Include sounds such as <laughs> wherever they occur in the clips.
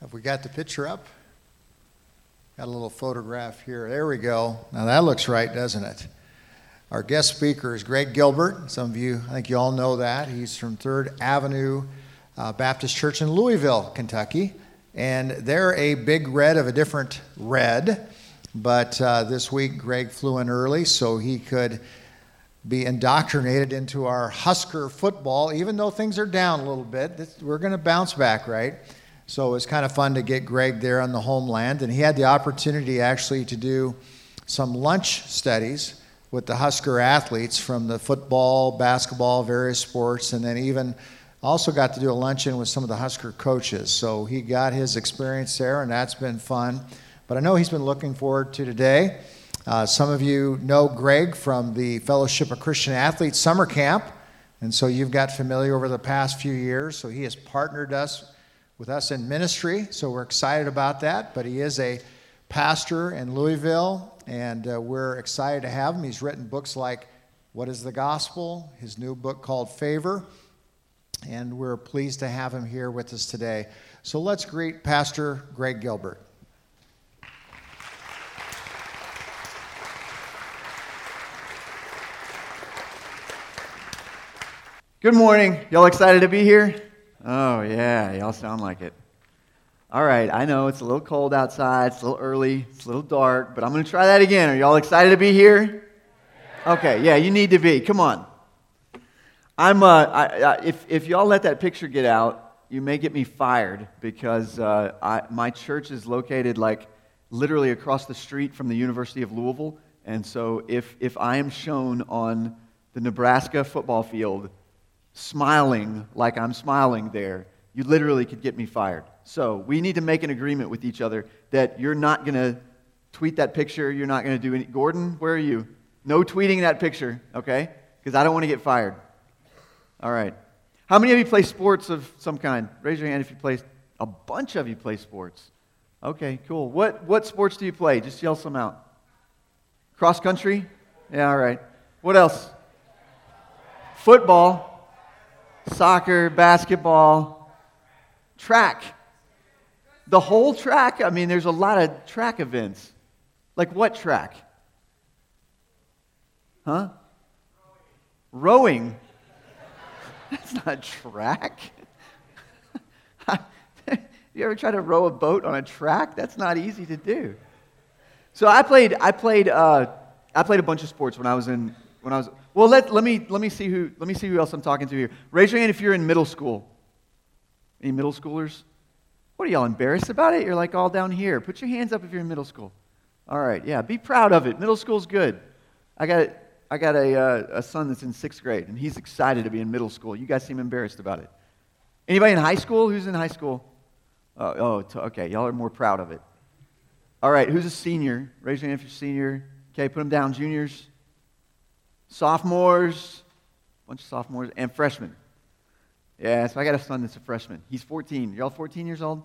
Have we got the picture up? Got a little photograph here. There we go. Now that looks right, doesn't it? Our guest speaker is Greg Gilbert. Some of you, I think you all know that. He's from Third Avenue uh, Baptist Church in Louisville, Kentucky. And they're a big red of a different red. But uh, this week, Greg flew in early so he could be indoctrinated into our Husker football, even though things are down a little bit. We're going to bounce back, right? So it was kind of fun to get Greg there on the homeland. And he had the opportunity actually to do some lunch studies with the Husker athletes from the football, basketball, various sports, and then even also got to do a luncheon with some of the Husker coaches. So he got his experience there, and that's been fun. But I know he's been looking forward to today. Uh, some of you know Greg from the Fellowship of Christian Athletes summer camp, and so you've got familiar over the past few years. So he has partnered us with us in ministry, so we're excited about that. But he is a pastor in Louisville, and uh, we're excited to have him. He's written books like What is the Gospel, his new book called Favor, and we're pleased to have him here with us today. So let's greet Pastor Greg Gilbert. Good morning. Y'all excited to be here? Oh, yeah, y'all sound like it. All right, I know it's a little cold outside, it's a little early, it's a little dark, but I'm going to try that again. Are y'all excited to be here? Okay, yeah, you need to be. Come on. I'm, uh, I, I, if, if y'all let that picture get out, you may get me fired because uh, I, my church is located like literally across the street from the University of Louisville. And so if, if I am shown on the Nebraska football field smiling like I'm smiling there, you literally could get me fired. So we need to make an agreement with each other that you're not going to tweet that picture. You're not going to do any. Gordon, where are you? No tweeting that picture, okay? Because I don't want to get fired. All right. How many of you play sports of some kind? Raise your hand if you play. A bunch of you play sports. Okay, cool. What, what sports do you play? Just yell some out. Cross country? Yeah, all right. What else? Football soccer, basketball, track. The whole track? I mean, there's a lot of track events. Like what track? Huh? Rowing. <laughs> That's not track. <laughs> you ever try to row a boat on a track? That's not easy to do. So I played, I played, uh, I played a bunch of sports when I was in, when I was, well, let, let, me, let, me see who, let me see who else I'm talking to here. Raise your hand if you're in middle school. Any middle schoolers? What are y'all embarrassed about it? You're like all down here. Put your hands up if you're in middle school. All right, yeah, be proud of it. Middle school's good. I got, I got a, uh, a son that's in sixth grade, and he's excited to be in middle school. You guys seem embarrassed about it. Anybody in high school? Who's in high school? Uh, oh, t- okay, y'all are more proud of it. All right, who's a senior? Raise your hand if you're a senior. Okay, put them down. Juniors sophomores, a bunch of sophomores, and freshmen. Yeah, so I got a son that's a freshman. He's 14. Y'all 14 years old,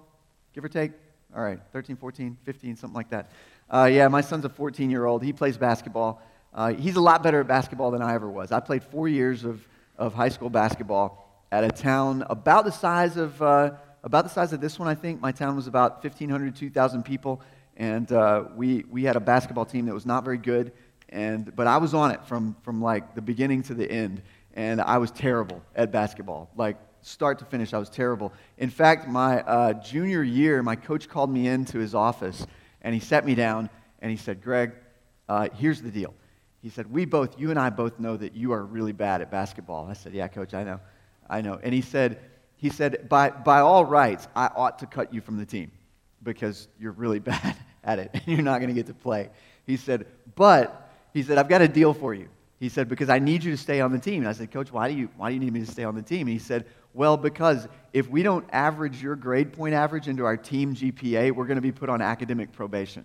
give or take? All right, 13, 14, 15, something like that. Uh, yeah, my son's a 14 year old. He plays basketball. Uh, he's a lot better at basketball than I ever was. I played four years of, of high school basketball at a town about the size of uh, about the size of this one. I think my town was about 1,500, 2,000 people, and uh, we we had a basketball team that was not very good. And, but I was on it from, from like the beginning to the end. And I was terrible at basketball. Like start to finish, I was terrible. In fact, my uh, junior year, my coach called me into his office and he sat me down and he said, Greg, uh, here's the deal. He said, We both, you and I both know that you are really bad at basketball. I said, Yeah, coach, I know. I know. And he said, he said, by, by all rights, I ought to cut you from the team because you're really <laughs> bad at it and you're not going to get to play. He said, but he said, I've got a deal for you. He said, because I need you to stay on the team. And I said, Coach, why do you, why do you need me to stay on the team? And he said, well, because if we don't average your grade point average into our team GPA, we're going to be put on academic probation.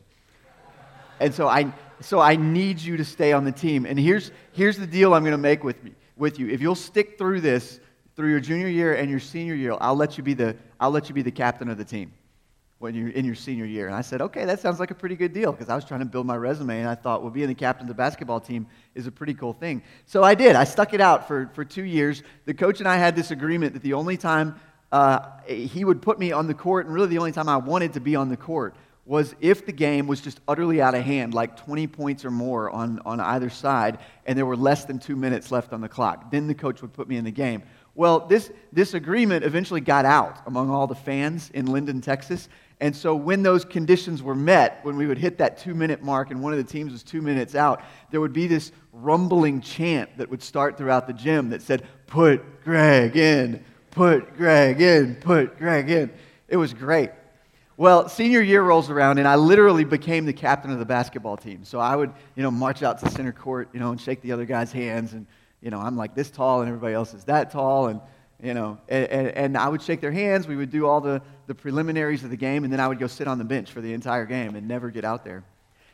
And so I, so I need you to stay on the team. And here's, here's the deal I'm going to make with, me, with you. If you'll stick through this, through your junior year and your senior year, I'll let you be the, I'll let you be the captain of the team when you're in your senior year. And I said, okay, that sounds like a pretty good deal because I was trying to build my resume and I thought, well, being the captain of the basketball team is a pretty cool thing. So I did. I stuck it out for, for two years. The coach and I had this agreement that the only time uh, he would put me on the court, and really the only time I wanted to be on the court was if the game was just utterly out of hand, like 20 points or more on, on either side, and there were less than two minutes left on the clock. Then the coach would put me in the game. Well, this, this agreement eventually got out among all the fans in Linden, Texas. And so when those conditions were met, when we would hit that two minute mark and one of the teams was two minutes out, there would be this rumbling chant that would start throughout the gym that said, Put Greg in, put Greg in, put Greg in. It was great. Well, senior year rolls around, and I literally became the captain of the basketball team. So I would, you know, march out to center court, you know, and shake the other guy's hands. And, you know, I'm like this tall, and everybody else is that tall. And, you know, and, and, I would shake their hands. We would do all the, the preliminaries of the game, and then I would go sit on the bench for the entire game and never get out there.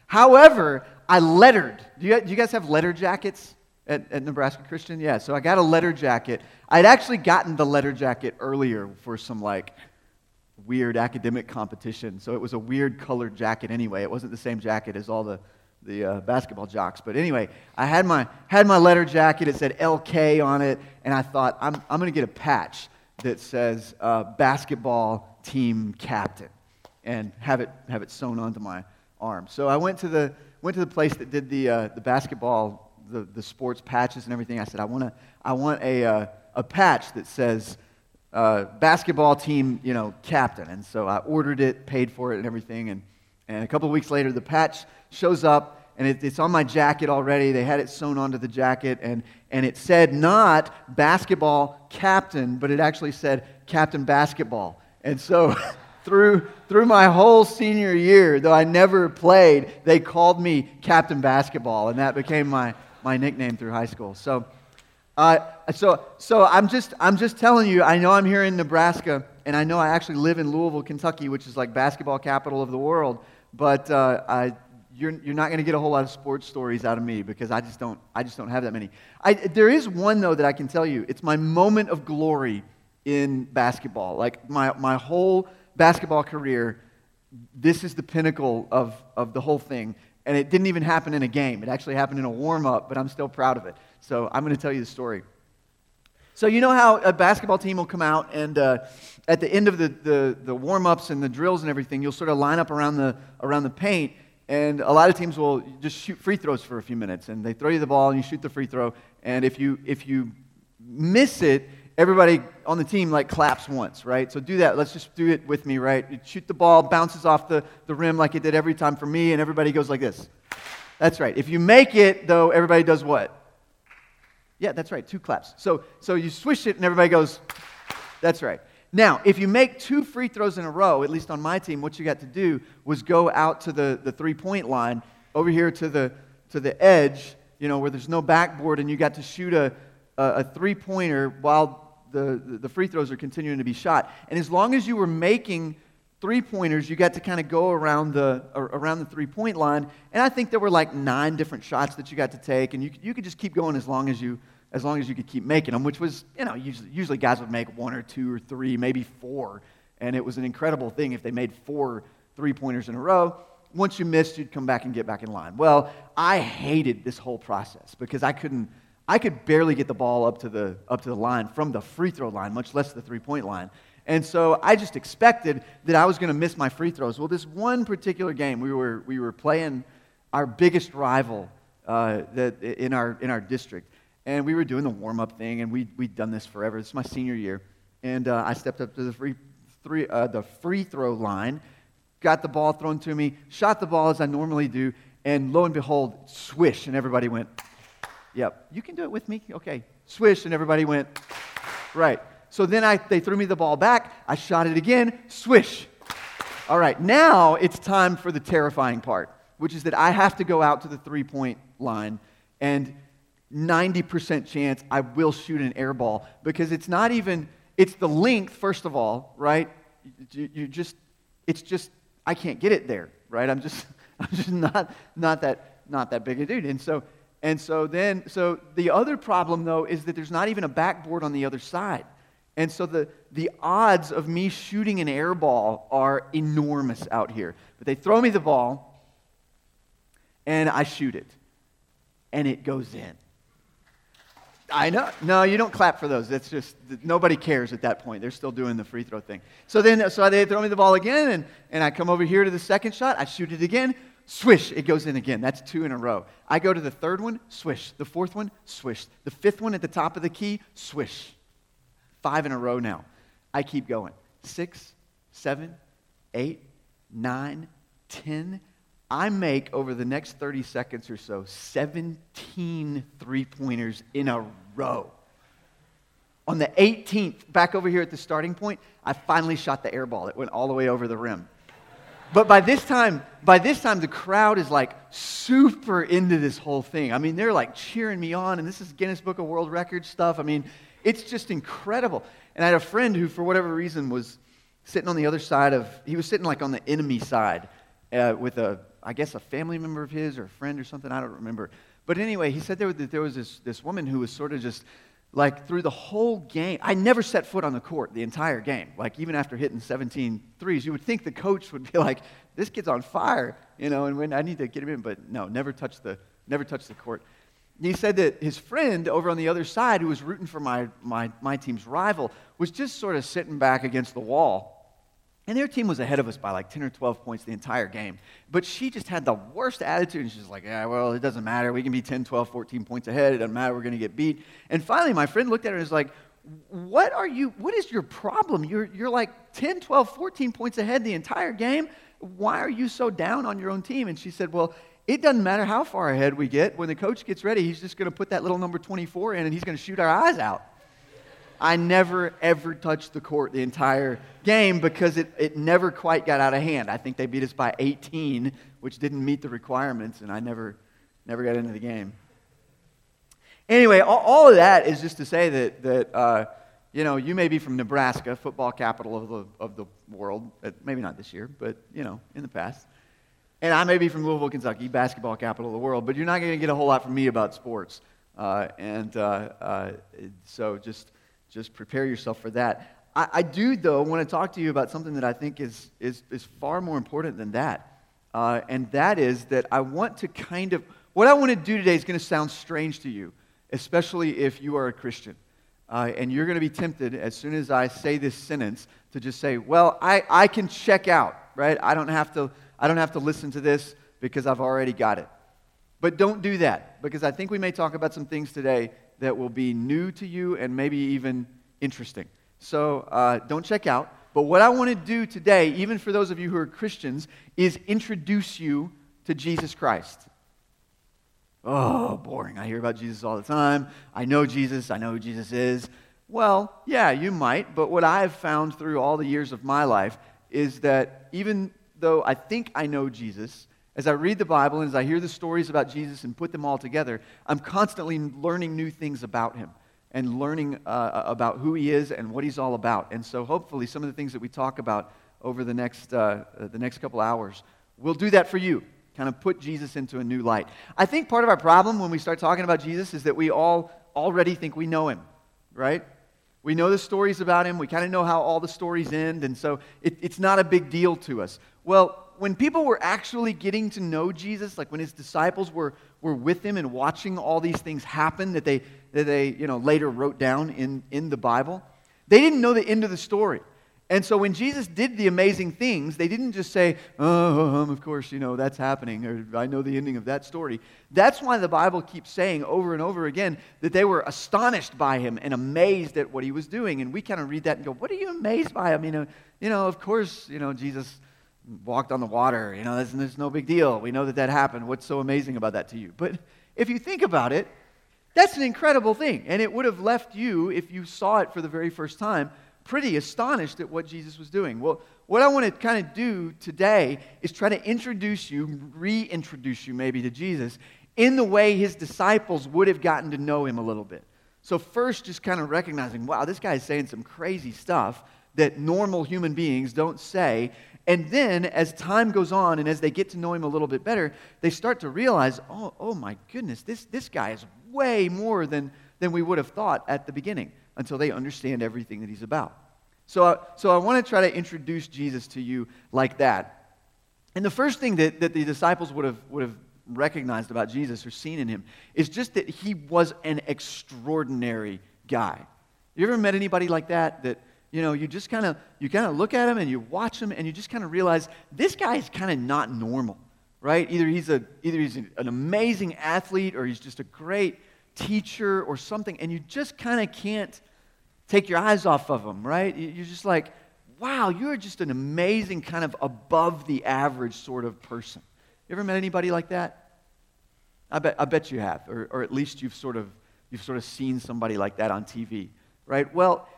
However, I lettered. Do you, do you guys have letter jackets at, at Nebraska Christian? Yeah, so I got a letter jacket. I'd actually gotten the letter jacket earlier for some like weird academic competition. So it was a weird colored jacket anyway. It wasn't the same jacket as all the, the uh, basketball jocks. But anyway, I had my, had my letter jacket. It said LK on it. And I thought, I'm, I'm going to get a patch that says uh, basketball team captain and have it, have it sewn onto my arm. So I went to the, went to the place that did the, uh, the basketball, the, the sports patches and everything. I said, I, wanna, I want a, uh, a patch that says uh, basketball team, you know, captain. And so I ordered it, paid for it and everything. And, and a couple weeks later, the patch shows up and it, it's on my jacket already. They had it sewn onto the jacket, and, and it said not basketball captain, but it actually said captain basketball. And so <laughs> through, through my whole senior year, though I never played, they called me captain basketball, and that became my, my nickname through high school. So, uh, so, so I'm, just, I'm just telling you, I know I'm here in Nebraska, and I know I actually live in Louisville, Kentucky, which is like basketball capital of the world, but uh, I you're, you're not going to get a whole lot of sports stories out of me because I just don't, I just don't have that many. I, there is one, though, that I can tell you. It's my moment of glory in basketball. Like my, my whole basketball career, this is the pinnacle of, of the whole thing. And it didn't even happen in a game, it actually happened in a warm up, but I'm still proud of it. So I'm going to tell you the story. So, you know how a basketball team will come out, and uh, at the end of the, the, the warm ups and the drills and everything, you'll sort of line up around the, around the paint and a lot of teams will just shoot free throws for a few minutes, and they throw you the ball, and you shoot the free throw. And if you if you miss it, everybody on the team like claps once, right? So do that. Let's just do it with me, right? You shoot the ball, bounces off the, the rim like it did every time for me, and everybody goes like this. That's right. If you make it, though, everybody does what? Yeah, that's right. Two claps. So so you swish it, and everybody goes. That's right. Now, if you make two free throws in a row, at least on my team, what you got to do was go out to the, the three point line, over here to the, to the edge, you know, where there's no backboard, and you got to shoot a, a, a three pointer while the, the free throws are continuing to be shot. And as long as you were making three pointers, you got to kind of go around the, around the three point line. And I think there were like nine different shots that you got to take, and you, you could just keep going as long as you as long as you could keep making them, which was, you know, usually, usually guys would make one or two or three, maybe four. And it was an incredible thing if they made four three pointers in a row. Once you missed, you'd come back and get back in line. Well, I hated this whole process because I couldn't, I could barely get the ball up to the, up to the line from the free throw line, much less the three point line. And so I just expected that I was going to miss my free throws. Well, this one particular game, we were, we were playing our biggest rival uh, that, in, our, in our district. And we were doing the warm up thing, and we, we'd done this forever. This is my senior year. And uh, I stepped up to the free, three, uh, the free throw line, got the ball thrown to me, shot the ball as I normally do, and lo and behold, swish, and everybody went, Yep, you can do it with me. Okay, swish, and everybody went, Right. So then I, they threw me the ball back. I shot it again, swish. All right, now it's time for the terrifying part, which is that I have to go out to the three point line and 90% chance I will shoot an air ball because it's not even, it's the length, first of all, right? You, just, it's just, I can't get it there, right? I'm just, <laughs> I'm just not, not, that, not that big a dude. And so, and so then, so the other problem though is that there's not even a backboard on the other side. And so the, the odds of me shooting an air ball are enormous out here. But they throw me the ball, and I shoot it, and it goes in. I know. No, you don't clap for those. That's just, nobody cares at that point. They're still doing the free throw thing. So then, so they throw me the ball again, and, and I come over here to the second shot. I shoot it again. Swish, it goes in again. That's two in a row. I go to the third one, swish. The fourth one, swish. The fifth one at the top of the key, swish. Five in a row now. I keep going. Six, seven, eight, nine, ten. I make over the next 30 seconds or so 17 three pointers in a row. On the 18th, back over here at the starting point, I finally shot the air ball. It went all the way over the rim. But by this time, by this time, the crowd is like super into this whole thing. I mean, they're like cheering me on, and this is Guinness Book of World Records stuff. I mean, it's just incredible. And I had a friend who, for whatever reason, was sitting on the other side of, he was sitting like on the enemy side uh, with a, I guess, a family member of his or a friend or something. I don't remember. But anyway, he said there was, there was this, this woman who was sort of just like through the whole game. I never set foot on the court the entire game. Like even after hitting 17 threes, you would think the coach would be <laughs> like, this kid's on fire, you know, and when I need to get him in. But no, never touched the, never touched the court. He said that his friend over on the other side, who was rooting for my, my, my team's rival, was just sort of sitting back against the wall and their team was ahead of us by like 10 or 12 points the entire game. But she just had the worst attitude. And she's like, yeah, well, it doesn't matter. We can be 10, 12, 14 points ahead. It doesn't matter. We're going to get beat. And finally, my friend looked at her and was like, what are you, what is your problem? You're, you're like 10, 12, 14 points ahead the entire game. Why are you so down on your own team? And she said, well, it doesn't matter how far ahead we get. When the coach gets ready, he's just going to put that little number 24 in and he's going to shoot our eyes out. I never, ever touched the court the entire game because it, it never quite got out of hand. I think they beat us by 18, which didn't meet the requirements, and I never, never got into the game. Anyway, all, all of that is just to say that, that uh, you know, you may be from Nebraska, football capital of the, of the world, maybe not this year, but, you know, in the past. And I may be from Louisville, Kentucky, basketball capital of the world, but you're not going to get a whole lot from me about sports. Uh, and uh, uh so just just prepare yourself for that. I, I, do, though, want to talk to you about something that I think is, is, is far more important than that. Uh, and that is that I want to kind of, what I want to do today is going to sound strange to you, especially if you are a Christian. Uh, and you're going to be tempted as soon as I say this sentence to just say, well, I, I can check out, right? I don't, have to, I don't have to listen to this because I've already got it. But don't do that because I think we may talk about some things today that will be new to you and maybe even interesting. So uh, don't check out. But what I want to do today, even for those of you who are Christians, is introduce you to Jesus Christ. Oh, boring. I hear about Jesus all the time. I know Jesus. I know who Jesus is. Well, yeah, you might. But what I've found through all the years of my life is that even though I think I know Jesus, as I read the Bible and as I hear the stories about Jesus and put them all together, I'm constantly learning new things about him and learning uh, about who he is and what he's all about. And so hopefully some of the things that we talk about over the next, uh, the next couple hours will do that for you, kind of put Jesus into a new light. I think part of our problem when we start talking about Jesus is that we all already think we know him, right? We know the stories about him. We kind of know how all the stories end, and so it, it's not a big deal to us. Well, when people were actually getting to know Jesus, like when his disciples were, were with him and watching all these things happen that they, that they you know, later wrote down in, in the Bible, they didn't know the end of the story. And so when Jesus did the amazing things, they didn't just say, oh, um, of course, you know, that's happening, or I know the ending of that story. That's why the Bible keeps saying over and over again that they were astonished by him and amazed at what he was doing. And we kind of read that and go, what are you amazed by? I mean, uh, you know, of course, you know, Jesus walked on the water. You know, there's, there's no big deal. We know that that happened. What's so amazing about that to you? But if you think about it, that's an incredible thing. And it would have left you, if you saw it for the very first time, pretty astonished at what Jesus was doing. Well, what I want to kind of do today is try to introduce you, reintroduce you maybe to Jesus in the way his disciples would have gotten to know him a little bit. So, first, just kind of recognizing, wow, this guy is saying some crazy stuff that normal human beings don't say. And then, as time goes on and as they get to know him a little bit better, they start to realize, oh, oh my goodness, this, this guy is way more than, than we would have thought at the beginning until they understand everything that he's about. So, uh, so I want to try to introduce Jesus to you like that. And the first thing that, that the disciples would have, would have recognized about Jesus or seen in him is just that he was an extraordinary guy. You ever met anybody like that that you know you just kind of you kind of look at him and you watch him and you just kind of realize this guy is kind of not normal, right? Either he's a either he's an amazing athlete or he's just a great teacher or something, and you just kind of can't take your eyes off of them, right? You're just like, wow, you're just an amazing kind of above the average sort of person. You ever met anybody like that? I bet, I bet you have, or, or at least you've sort, of, you've sort of seen somebody like that on TV, right? Well,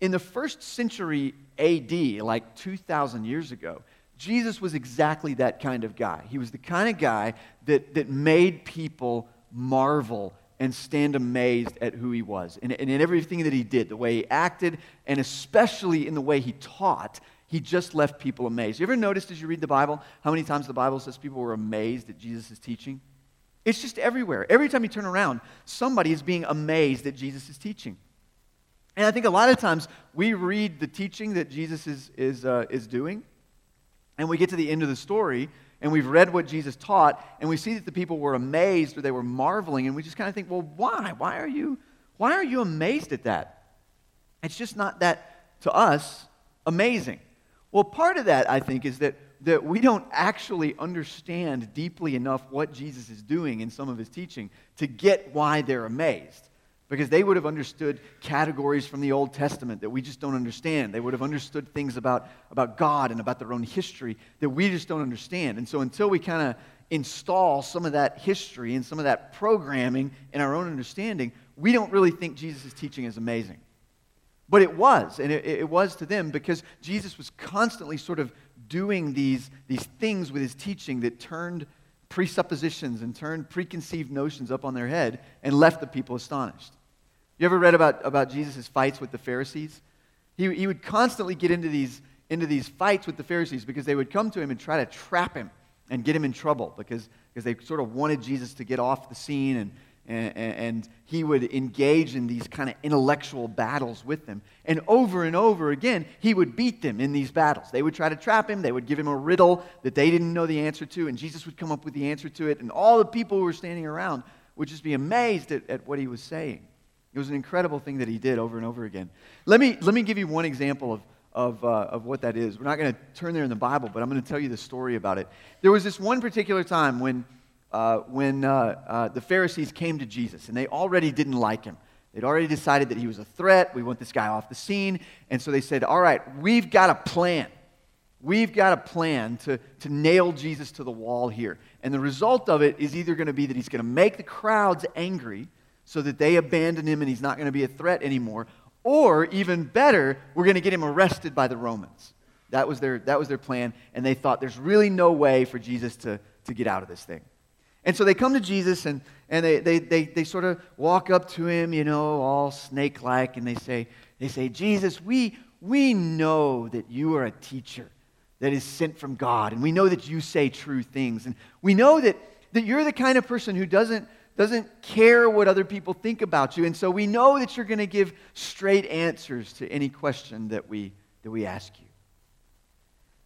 in the first century AD, like 2,000 years ago, Jesus was exactly that kind of guy. He was the kind of guy that, that made people marvel and stand amazed at who he was and, and in everything that he did, the way he acted, and especially in the way he taught. He just left people amazed. You ever noticed as you read the Bible how many times the Bible says people were amazed at Jesus' teaching? It's just everywhere. Every time you turn around, somebody is being amazed at Jesus' teaching. And I think a lot of times we read the teaching that Jesus is, is, uh, is doing, and we get to the end of the story, and we've read what Jesus taught, and we see that the people were amazed or they were marveling, and we just kind of think, well, why? Why are you, why are you amazed at that? It's just not that, to us, amazing. Well, part of that, I think, is that, that we don't actually understand deeply enough what Jesus is doing in some of his teaching to get why they're amazed because they would have understood categories from the Old Testament that we just don't understand. They would have understood things about, about God and about their own history that we just don't understand. And so until we kind of install some of that history and some of that programming in our own understanding, we don't really think Jesus' teaching is amazing. But it was, and it, it was to them because Jesus was constantly sort of doing these, these things with his teaching that turned presuppositions and turned preconceived notions up on their head and left the people astonished. You ever read about, about Jesus' fights with the Pharisees? He, he would constantly get into these, into these fights with the Pharisees because they would come to him and try to trap him and get him in trouble because, because they sort of wanted Jesus to get off the scene and, and, and he would engage in these kind of intellectual battles with them. And over and over again, he would beat them in these battles. They would try to trap him, they would give him a riddle that they didn't know the answer to, and Jesus would come up with the answer to it, and all the people who were standing around would just be amazed at, at what he was saying. It was an incredible thing that he did over and over again. Let me, let me give you one example of, of, uh, of what that is. We're not going to turn there in the Bible, but I'm going to tell you the story about it. There was this one particular time when, uh, when uh, uh, the Pharisees came to Jesus, and they already didn't like him. They'd already decided that he was a threat. We want this guy off the scene. And so they said, All right, we've got a plan. We've got a plan to, to nail Jesus to the wall here. And the result of it is either going to be that he's going to make the crowds angry so that they abandon him and he's not going to be a threat anymore. Or even better, we're going to get him arrested by the Romans. That was their, that was their plan, and they thought there's really no way for Jesus to, to get out of this thing. And so they come to Jesus and, and they, they, they, they sort of walk up to him, you know, all snake like, and they say, they say, Jesus, we, we know that you are a teacher that is sent from God, and we know that you say true things. And we know that, that you're the kind of person who doesn't doesn't care what other people think about you. And so we know that you're going to give straight answers to any question that we, that we ask you.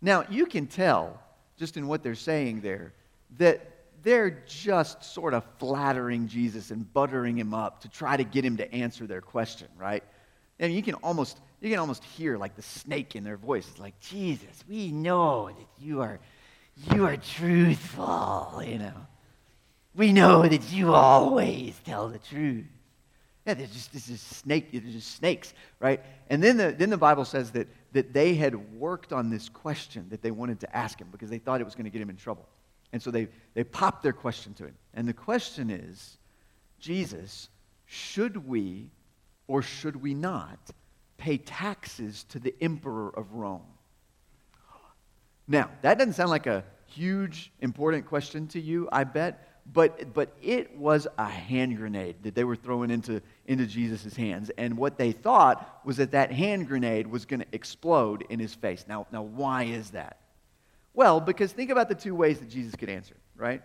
Now, you can tell, just in what they're saying there, that they're just sort of flattering Jesus and buttering him up to try to get him to answer their question, right? And you can almost you can almost hear like the snake in their voice. It's like, Jesus, we know that you are you are truthful, you know. We know that you always tell the truth. Yeah, there's just this is snake, there's just snakes, right? And then the, then the Bible says that, that they had worked on this question that they wanted to ask him because they thought it was going to get him in trouble. And so they, they popped their question to him. And the question is Jesus, should we or should we not pay taxes to the emperor of Rome? Now, that doesn't sound like a huge, important question to you, I bet but, but it was a hand grenade that they were throwing into, into Jesus' hands. And what they thought was that that hand grenade was going to explode in his face. Now, now, why is that? Well, because think about the two ways that Jesus could answer, right?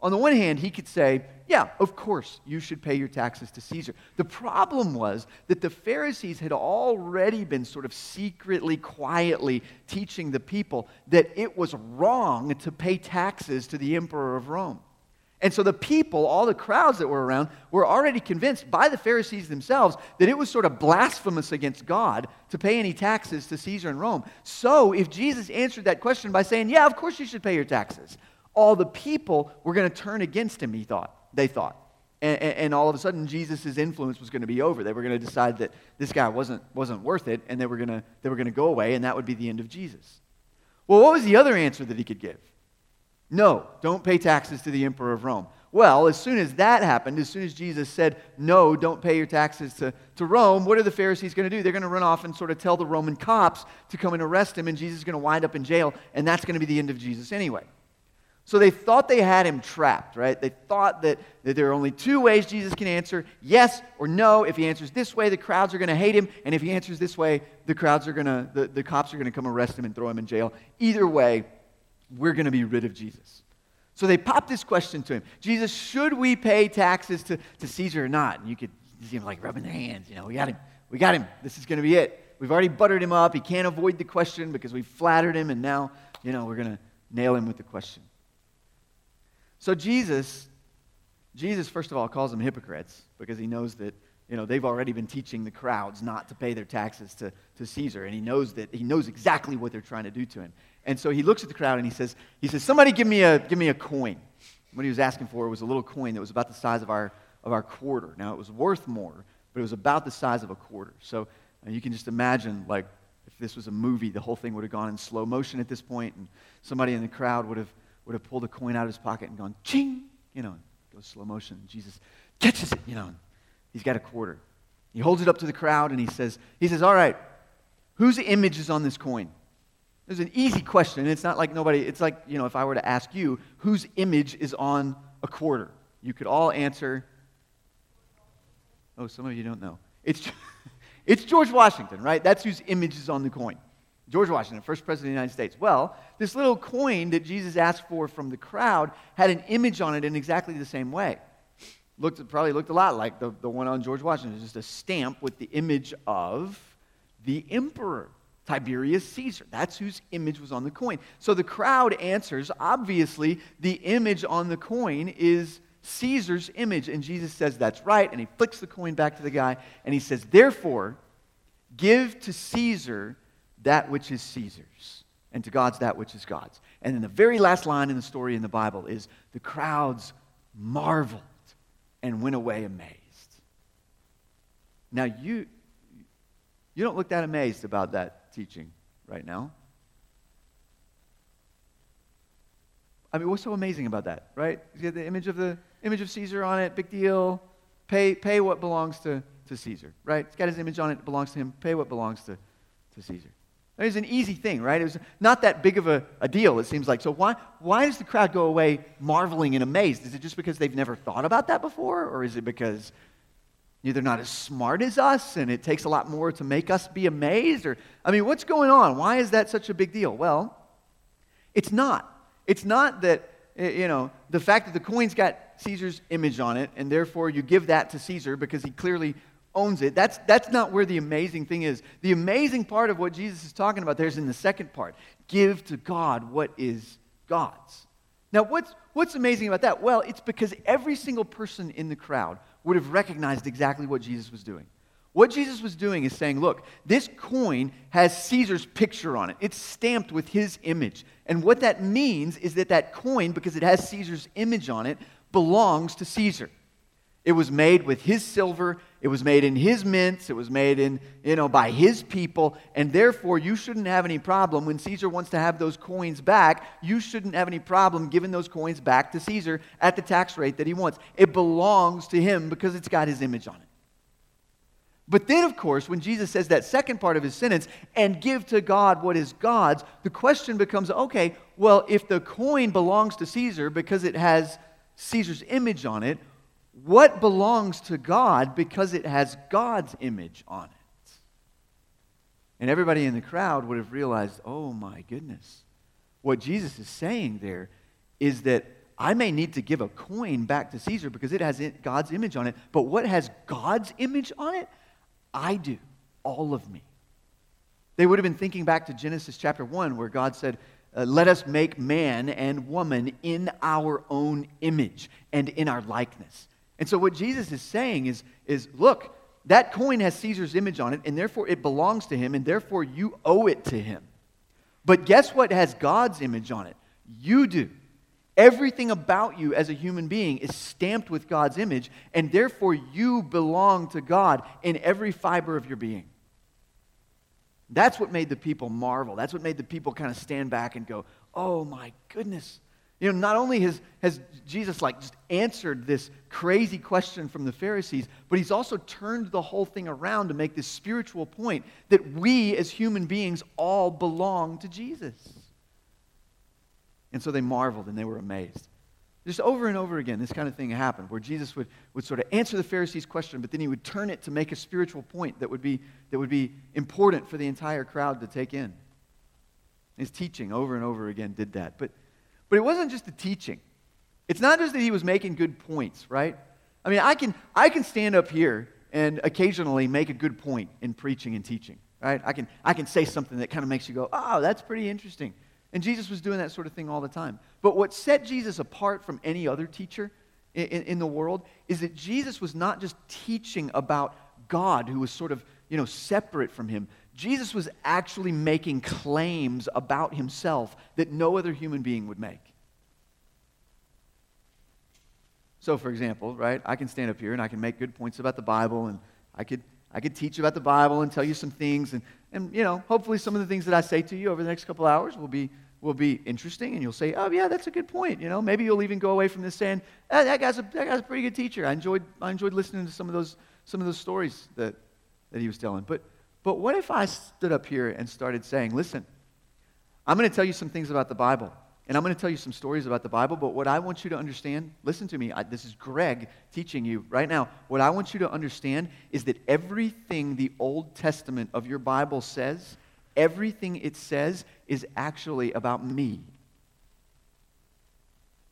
On the one hand, he could say, Yeah, of course, you should pay your taxes to Caesar. The problem was that the Pharisees had already been sort of secretly, quietly teaching the people that it was wrong to pay taxes to the emperor of Rome. And so the people, all the crowds that were around, were already convinced by the Pharisees themselves that it was sort of blasphemous against God to pay any taxes to Caesar in Rome. So if Jesus answered that question by saying, Yeah, of course you should pay your taxes, all the people were going to turn against him, he thought. They thought. And, and all of a sudden, Jesus' influence was going to be over. They were going to decide that this guy wasn't, wasn't worth it, and they were, going to, they were going to go away, and that would be the end of Jesus. Well, what was the other answer that he could give? No, don't pay taxes to the emperor of Rome. Well, as soon as that happened, as soon as Jesus said, no, don't pay your taxes to, to Rome, what are the Pharisees going to do? They're going to run off and sort of tell the Roman cops to come and arrest him, and Jesus is going to wind up in jail, and that's going to be the end of Jesus anyway. So they thought they had him trapped, right? They thought that, that there are only two ways Jesus can answer yes or no. If he answers this way, the crowds are going to hate him. And if he answers this way, the crowds are going to, the, the cops are going to come arrest him and throw him in jail. Either way, we're going to be rid of Jesus. So they popped this question to him Jesus, should we pay taxes to, to Caesar or not? And you could see him like rubbing their hands. You know, we got him. We got him. This is going to be it. We've already buttered him up. He can't avoid the question because we flattered him, and now, you know, we're going to nail him with the question. So Jesus, Jesus, first of all, calls them hypocrites because he knows that you know, they've already been teaching the crowds not to pay their taxes to, to Caesar, and he knows that he knows exactly what they're trying to do to him. And so he looks at the crowd and he says, he says, somebody give me a, give me a coin. What he was asking for was a little coin that was about the size of our, of our quarter. Now, it was worth more, but it was about the size of a quarter. So uh, you can just imagine, like, if this was a movie, the whole thing would have gone in slow motion at this point, and somebody in the crowd would have, would have pulled a coin out of his pocket and gone, ching, you know, goes slow motion. Jesus catches it, you know, he's got a quarter. He holds it up to the crowd and he says, he says, all right, whose image is on this coin? It's an easy question. It's not like nobody, it's like, you know, if I were to ask you, whose image is on a quarter? You could all answer, oh, some of you don't know. It's, <laughs> it's George Washington, right? That's whose image is on the coin. George Washington, first president of the United States. Well, this little coin that Jesus asked for from the crowd had an image on it in exactly the same way. Looked, probably looked a lot like the, the one on George Washington. It's just a stamp with the image of the emperor. Tiberius Caesar. That's whose image was on the coin. So the crowd answers, obviously, the image on the coin is Caesar's image. And Jesus says, That's right. And he flicks the coin back to the guy and he says, Therefore, give to Caesar that which is Caesar's, and to God's that which is God's. And then the very last line in the story in the Bible is the crowds marveled and went away amazed. Now, you, you don't look that amazed about that teaching right now. I mean, what's so amazing about that, right? You get the image of the image of Caesar on it, big deal. Pay, pay what belongs to, to Caesar, right? It's got his image on it, it belongs to him. Pay what belongs to, to Caesar. It's an easy thing, right? It was not that big of a, a deal, it seems like. So why, why does the crowd go away marveling and amazed? Is it just because they've never thought about that before? Or is it because they're not as smart as us and it takes a lot more to make us be amazed or i mean what's going on why is that such a big deal well it's not it's not that you know the fact that the coin's got caesar's image on it and therefore you give that to caesar because he clearly owns it that's that's not where the amazing thing is the amazing part of what jesus is talking about there's in the second part give to god what is god's now what's what's amazing about that well it's because every single person in the crowd would have recognized exactly what Jesus was doing. What Jesus was doing is saying, look, this coin has Caesar's picture on it. It's stamped with his image. And what that means is that that coin, because it has Caesar's image on it, belongs to Caesar. It was made with his silver. It was made in his mints. It was made in, you know, by his people. And therefore, you shouldn't have any problem when Caesar wants to have those coins back. You shouldn't have any problem giving those coins back to Caesar at the tax rate that he wants. It belongs to him because it's got his image on it. But then, of course, when Jesus says that second part of his sentence, and give to God what is God's, the question becomes okay, well, if the coin belongs to Caesar because it has Caesar's image on it, what belongs to God because it has God's image on it. And everybody in the crowd would have realized, oh my goodness. What Jesus is saying there is that I may need to give a coin back to Caesar because it has God's image on it, but what has God's image on it? I do, all of me. They would have been thinking back to Genesis chapter 1, where God said, uh, let us make man and woman in our own image and in our likeness. And so what Jesus is saying is, is look, that coin has Caesar's image on it, and therefore it belongs to him, and therefore you owe it to him. But guess what has God's image on it? You do. Everything about you as a human being is stamped with God's image, and therefore you belong to God in every fiber of your being. That's what made the people marvel. That's what made the people kind of stand back and go, oh my goodness. You know, not only has, has Jesus like just answered this crazy question from the Pharisees, but he's also turned the whole thing around to make this spiritual point that we as human beings all belong to Jesus. And so they marveled and they were amazed. Just over and over again, this kind of thing happened where Jesus would, would sort of answer the Pharisees' question, but then he would turn it to make a spiritual point that would be, that would be important for the entire crowd to take in. His teaching over and over again did that. But, but it wasn't just the teaching. It's not just that he was making good points, right? I mean, I can, I can stand up here and occasionally make a good point in preaching and teaching, right? I can, I can say something that kind of makes you go, oh, that's pretty interesting. And Jesus was doing that sort of thing all the time. But what set Jesus apart from any other teacher in, in, in, the world is that Jesus was not just teaching about God, who was sort of, you know, separate from him. Jesus was actually making claims about himself that no other human being would make. So, for example, right, I can stand up here and I can make good points about the Bible, and I could, I could teach about the Bible and tell you some things, and and, you know, hopefully some of the things that I say to you over the next couple hours will be, will be interesting, and you'll say, oh, yeah, that's a good point. You know, maybe you'll even go away from this saying, eh, that, guy's a, that guy's a pretty good teacher. I enjoyed, I enjoyed listening to some of those, some of those stories that, that he was telling. But, but what if I stood up here and started saying, listen, I'm going to tell you some things about the Bible. And I'm going to tell you some stories about the Bible, but what I want you to understand, listen to me, I, this is Greg teaching you right now. What I want you to understand is that everything the Old Testament of your Bible says, everything it says is actually about me.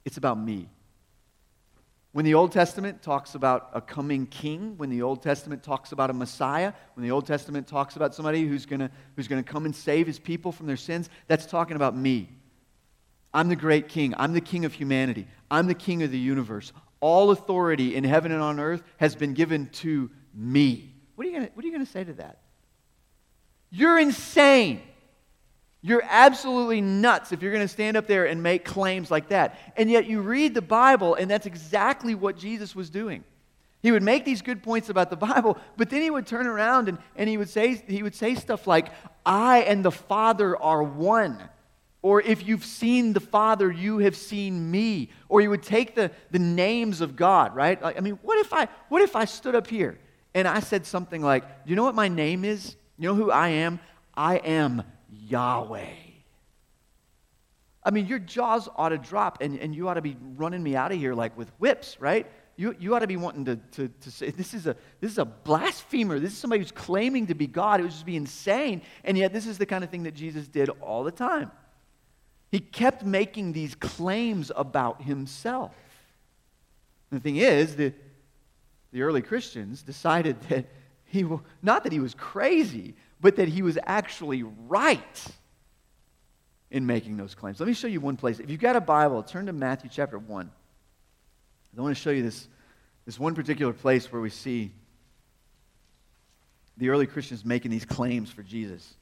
It's about me. When the Old Testament talks about a coming king, when the Old Testament talks about a Messiah, when the Old Testament talks about somebody who's going who's going to come and save his people from their sins, that's talking about me. I'm the great king. I'm the king of humanity. I'm the king of the universe. All authority in heaven and on earth has been given to me. What are you going to say to that? You're insane. You're absolutely nuts if you're going to stand up there and make claims like that. And yet you read the Bible, and that's exactly what Jesus was doing. He would make these good points about the Bible, but then he would turn around and, and he, would say, he would say stuff like, I and the Father are one. Or if you've seen the Father, you have seen me. Or he would take the, the names of God, right? Like, I mean, what if I what if I stood up here and I said something like, Do you know what my name is? You know who I am? I am Yahweh. I mean, your jaws ought to drop and, and you ought to be running me out of here like with whips, right? You, you ought to be wanting to, to, to say, this is, a, this is a blasphemer. This is somebody who's claiming to be God. It would just be insane. And yet, this is the kind of thing that Jesus did all the time. He kept making these claims about himself. And the thing is, the, the early Christians decided that he, not that he was crazy, but that he was actually right in making those claims. Let me show you one place. If you've got a Bible, turn to Matthew chapter 1. I want to show you this, this one particular place where we see the early Christians making these claims for Jesus.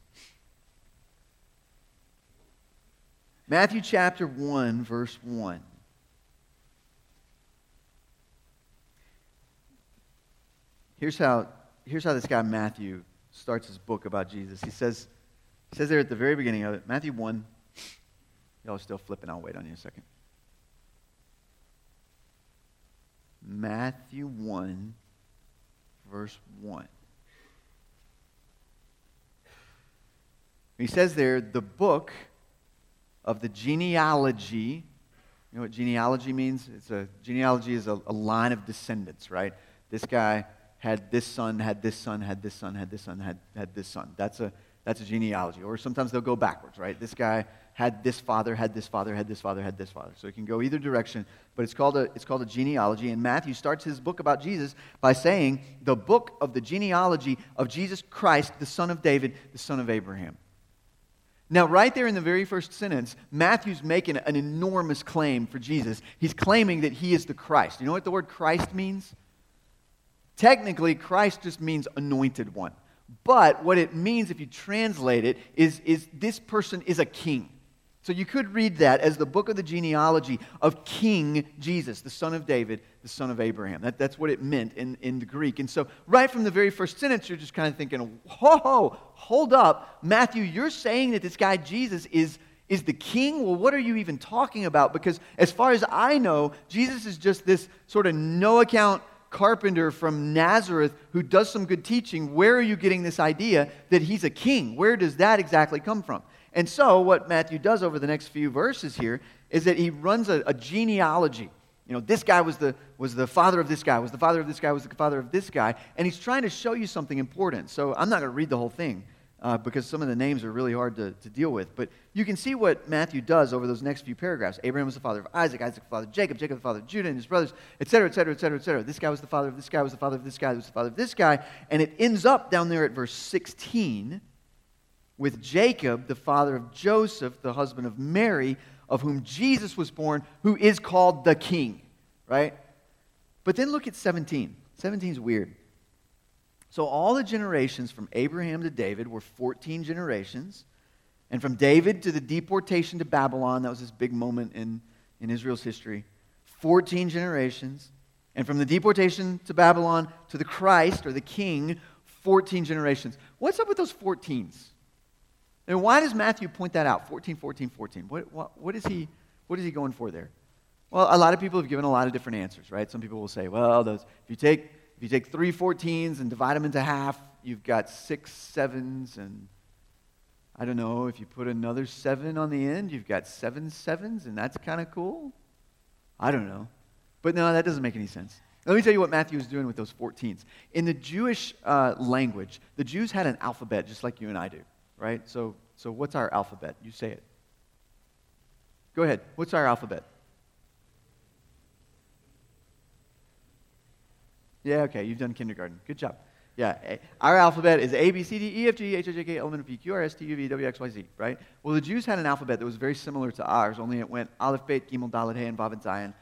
Matthew chapter 1, verse 1. Here's how, here's how this guy Matthew starts his book about Jesus. He says, he says there at the very beginning of it, Matthew 1, y'all are still flipping, I'll wait on you a second. Matthew 1, verse 1. He says there, the book of the genealogy. You know what genealogy means? It's a genealogy is a, a line of descendants, right? This guy had this son, had this son, had this son, had this son, had, had this son. That's a, that's a genealogy. Or sometimes they'll go backwards, right? This guy had this father, had this father, had this father, had this father. So it can go either direction, but it's called a, it's called a genealogy. And Matthew starts his book about Jesus by saying, the book of the genealogy of Jesus Christ, the son of David, the son of Abraham. Now, right there in the very first sentence, Matthew's making an enormous claim for Jesus. He's claiming that he is the Christ. You know what the word Christ means? Technically, Christ just means anointed one. But what it means, if you translate it, is, is this person is a king. So you could read that as the book of the genealogy of King Jesus, the son of David, the son of Abraham. That, that's what it meant in, in the Greek. And so, right from the very first sentence, you're just kind of thinking, whoa, hold up. Matthew, you're saying that this guy Jesus is, is the king? Well, what are you even talking about? Because as far as I know, Jesus is just this sort of no account carpenter from Nazareth who does some good teaching. Where are you getting this idea that he's a king? Where does that exactly come from? And so, what Matthew does over the next few verses here is that he runs a, a, genealogy. You know, this guy was the, was the father of this guy, was the father of this guy, was the father of this guy. And he's trying to show you something important. So, I'm not going to read the whole thing uh, because some of the names are really hard to, to deal with. But you can see what Matthew does over those next few paragraphs. Abraham was the father of Isaac, Isaac the father of Jacob, Jacob the father of Judah and his brothers, etc., etc., etc., etc. This guy was the father of this guy, was the father of this guy, was the father of this guy. And it ends up down there at verse 16 with Jacob, the father of Joseph, the husband of Mary, of whom Jesus was born, who is called the king, right? But then look at 17. 17 is weird. So all the generations from Abraham to David were 14 generations. And from David to the deportation to Babylon, that was this big moment in, in Israel's history, 14 generations. And from the deportation to Babylon to the Christ or the king, 14 generations. What's up with those 14s? And why does Matthew point that out? 14, 14, 14. What, what, what, is he, what is he going for there? Well, a lot of people have given a lot of different answers, right? Some people will say, well, those, if, you take, you take three 14s and divide them into half, you've got six sevens. And I don't know, if you put another seven on the end, you've got seven sevens, and that's kind of cool. I don't know. But no, that doesn't make any sense. Let me tell you what Matthew is doing with those 14s. In the Jewish uh, language, the Jews had an alphabet just like you and I do right? So, so what's our alphabet? You say it. Go ahead. What's our alphabet? Yeah, okay, you've done kindergarten. Good job. Yeah, eh, our alphabet is A, B, C, D, E, F, G, H, I, J, K, L, M, N, P, Q, R, S, T, U, V, W, X, Y, Z, right? Well, the Jews had an alphabet that was very similar to ours, only it went Aleph, Bet, Gimel, Dalet, Hey, and Vav, and Zayin,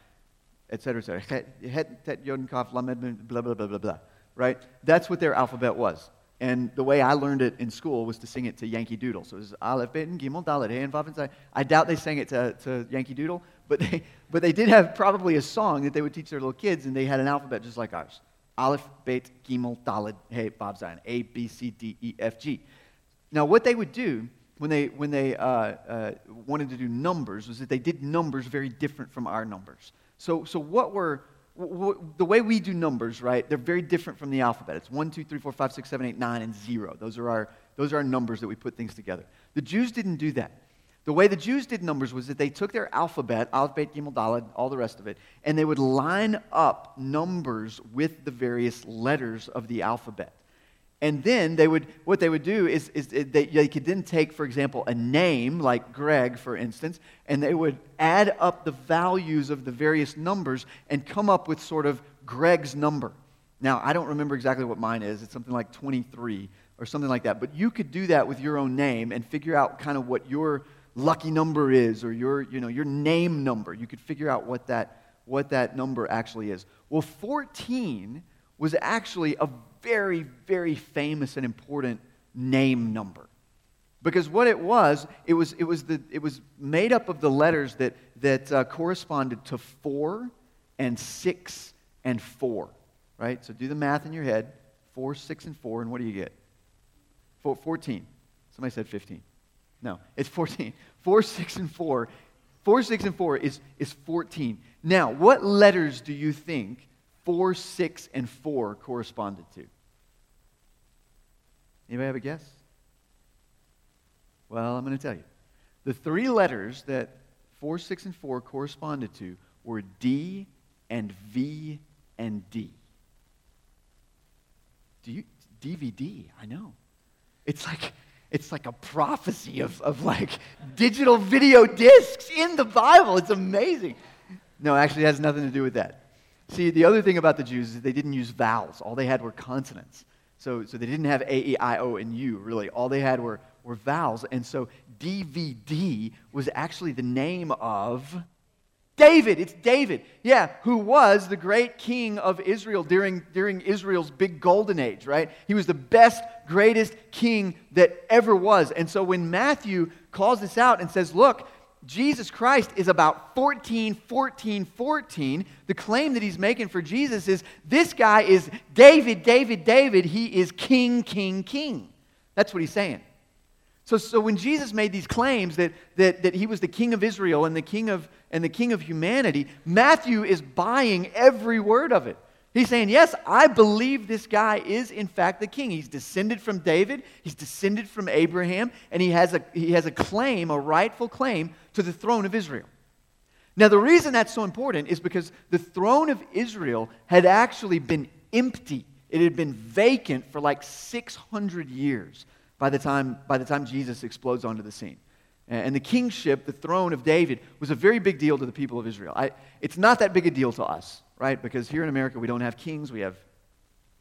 et cetera, et cetera. Het, Tet, Yod, Kaf, Lamed, blah, blah, blah, blah, blah, right? That's what their alphabet was. And the way I learned it in school was to sing it to Yankee Doodle. So it was Aleph, Bet, and Gimel, Dalet, Hey, and Vav, and I doubt they sang it to, to Yankee Doodle, but they, but they did have probably a song that they would teach their little kids, and they had an alphabet just like ours. Aleph, Bet, Gimel, Dalet, Hey, Vav Zayin, A, B, C, D, E, F, G. Now, what they would do when they, when they uh, uh, wanted to do numbers was that they did numbers very different from our numbers. So, so what were the way we do numbers, right, they're very different from the alphabet. It's 1, 2, 3, 4, 5, 6, 7, 8, 9, and 0. Those are our, those are our numbers that we put things together. The Jews didn't do that. The way the Jews did numbers was that they took their alphabet, Gimel, Dalet, all the rest of it, and they would line up numbers with the various letters of the alphabet. And then they would, what they would do is, is they, they could then take, for example, a name like Greg, for instance, and they would add up the values of the various numbers and come up with sort of Greg's number. Now, I don't remember exactly what mine is. It's something like 23 or something like that. But you could do that with your own name and figure out kind of what your lucky number is or your, you know, your name number. You could figure out what that, what that number actually is. Well, 14 was actually a very, very famous and important name number. Because what it was, it was, it was, the, it was made up of the letters that, that uh, corresponded to four and six and four, right? So do the math in your head. Four, six, and four, and what do you get? Four, 14. Somebody said 15. No, it's 14. Four, six, and four. Four, six, and four is, is 14. Now, what letters do you think 4, 6, and 4 corresponded to? Anybody have a guess? Well, I'm going to tell you. The three letters that 4, 6, and 4 corresponded to were D and V and D. Do you DVD? I know. It's like it's like a prophecy of, of like digital video discs in the Bible. It's amazing. No, actually, it has nothing to do with that. See, the other thing about the Jews is they didn't use vowels. All they had were consonants. So, so they didn't have A, E, I, O, and U, really. All they had were, or vowels. And so DVD was actually the name of David. It's David. Yeah, who was the great king of Israel during, during Israel's big golden age, right? He was the best, greatest king that ever was. And so when Matthew calls this out and says, look, Jesus Christ is about 14, 14, 14. The claim that he's making for Jesus is this guy is David, David, David. He is king, king, king. That's what he's saying. So, so when Jesus made these claims that, that, that he was the king of Israel and the king of, and the king of humanity, Matthew is buying every word of it. He's saying, Yes, I believe this guy is in fact the king. He's descended from David, he's descended from Abraham, and he has a, he has a claim, a rightful claim to the throne of Israel. Now, the reason that's so important is because the throne of Israel had actually been empty, it had been vacant for like 600 years by the time, by the time Jesus explodes onto the scene. And the kingship, the throne of David, was a very big deal to the people of Israel. I, it's not that big a deal to us right? Because here in America, we don't have kings, we have,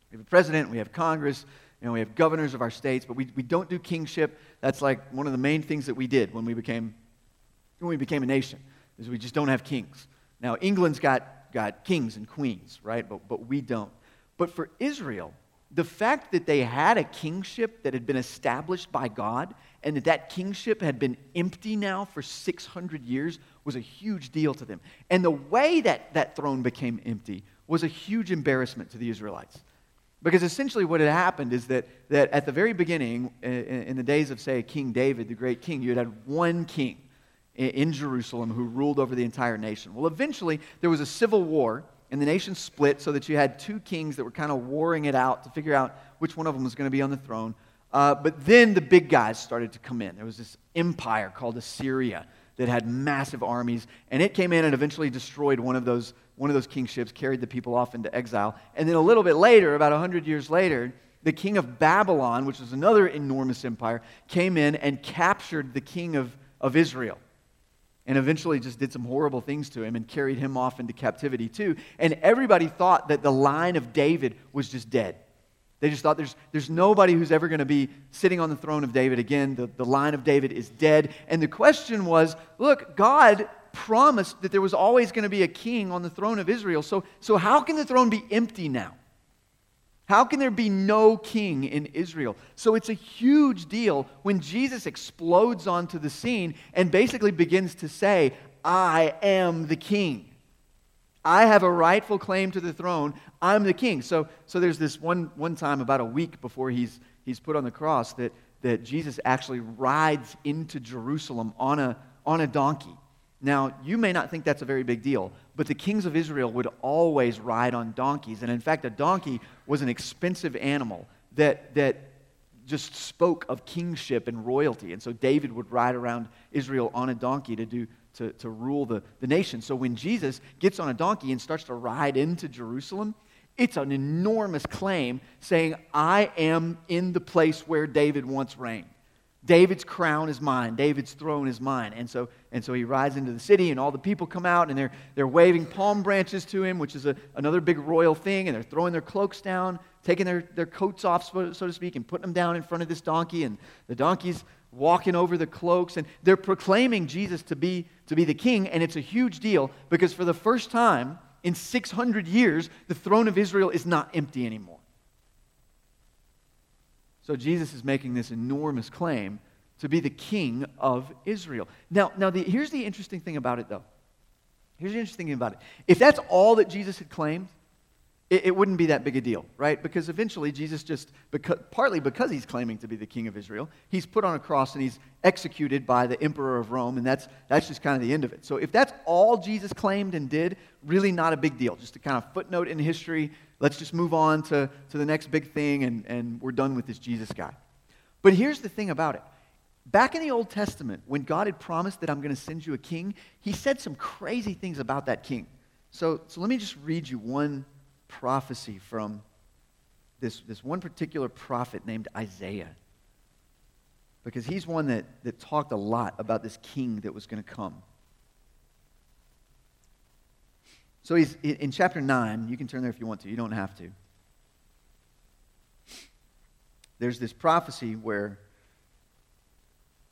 we have a president, we have Congress, know, we have governors of our states, but we, we don't do kingship. That's like one of the main things that we did when we became, when we became a nation, is we just don't have kings. Now, England's got, got kings and queens, right? But, but we don't. But for Israel, the fact that they had a kingship that had been established by God and that that kingship had been empty now for 600 years was a huge deal to them. And the way that that throne became empty was a huge embarrassment to the Israelites. Because essentially what had happened is that, that at the very beginning, in, the days of, say, King David, the great king, you had had one king in, in Jerusalem who ruled over the entire nation. Well, eventually, there was a civil war, and the nation split so that you had two kings that were kind of warring it out to figure out which one of them was going to be on the throne. Uh, but then the big guys started to come in. There was this empire called Assyria that had massive armies, and it came in and eventually destroyed one of those, one of those kingships, carried the people off into exile. And then a little bit later, about 100 years later, the king of Babylon, which was another enormous empire, came in and captured the king of, of Israel. And eventually just did some horrible things to him and carried him off into captivity too. And everybody thought that the line of David was just dead. They just thought there's, there's nobody who's ever going to be sitting on the throne of David again. The, the line of David is dead. And the question was look, God promised that there was always going to be a king on the throne of Israel. So, so how can the throne be empty now? How can there be no king in Israel? So it's a huge deal when Jesus explodes onto the scene and basically begins to say, I am the king. I have a rightful claim to the throne. I'm the king. So, so there's this one, one time, about a week before he's, he's put on the cross, that, that Jesus actually rides into Jerusalem on a, on a donkey. Now, you may not think that's a very big deal, but the kings of Israel would always ride on donkeys. And in fact, a donkey was an expensive animal that, that just spoke of kingship and royalty. And so David would ride around Israel on a donkey to do to, to rule the, the nation. So when Jesus gets on a donkey and starts to ride into Jerusalem, it's an enormous claim saying, I am in the place where David once reigned. David's crown is mine. David's throne is mine. And so, and so he rides into the city, and all the people come out, and they're, they're waving palm branches to him, which is a, another big royal thing, and they're throwing their cloaks down, taking their, their coats off, so, so to speak, and putting them down in front of this donkey. And the donkey's walking over the cloaks, and they're proclaiming Jesus to be, to be the king, and it's a huge deal because for the first time in 600 years, the throne of Israel is not empty anymore. So Jesus is making this enormous claim to be the king of Israel. Now, now the, here's the interesting thing about it, though. Here's the interesting thing about it. If that's all that Jesus had claimed, it, it, wouldn't be that big a deal, right? Because eventually Jesus just, because, partly because he's claiming to be the king of Israel, he's put on a cross and he's executed by the emperor of Rome, and that's, that's just kind of the end of it. So if that's all Jesus claimed and did, really not a big deal. Just a kind of footnote in history. Let's just move on to, to the next big thing, and, and we're done with this Jesus guy. But here's the thing about it. Back in the Old Testament, when God had promised that I'm going to send you a king, he said some crazy things about that king. So, so let me just read you one prophecy from this, this one particular prophet named Isaiah. Because he's one that, that talked a lot about this king that was going to come. So he's in chapter 9. You can turn there if you want to, you don't have to. There's this prophecy where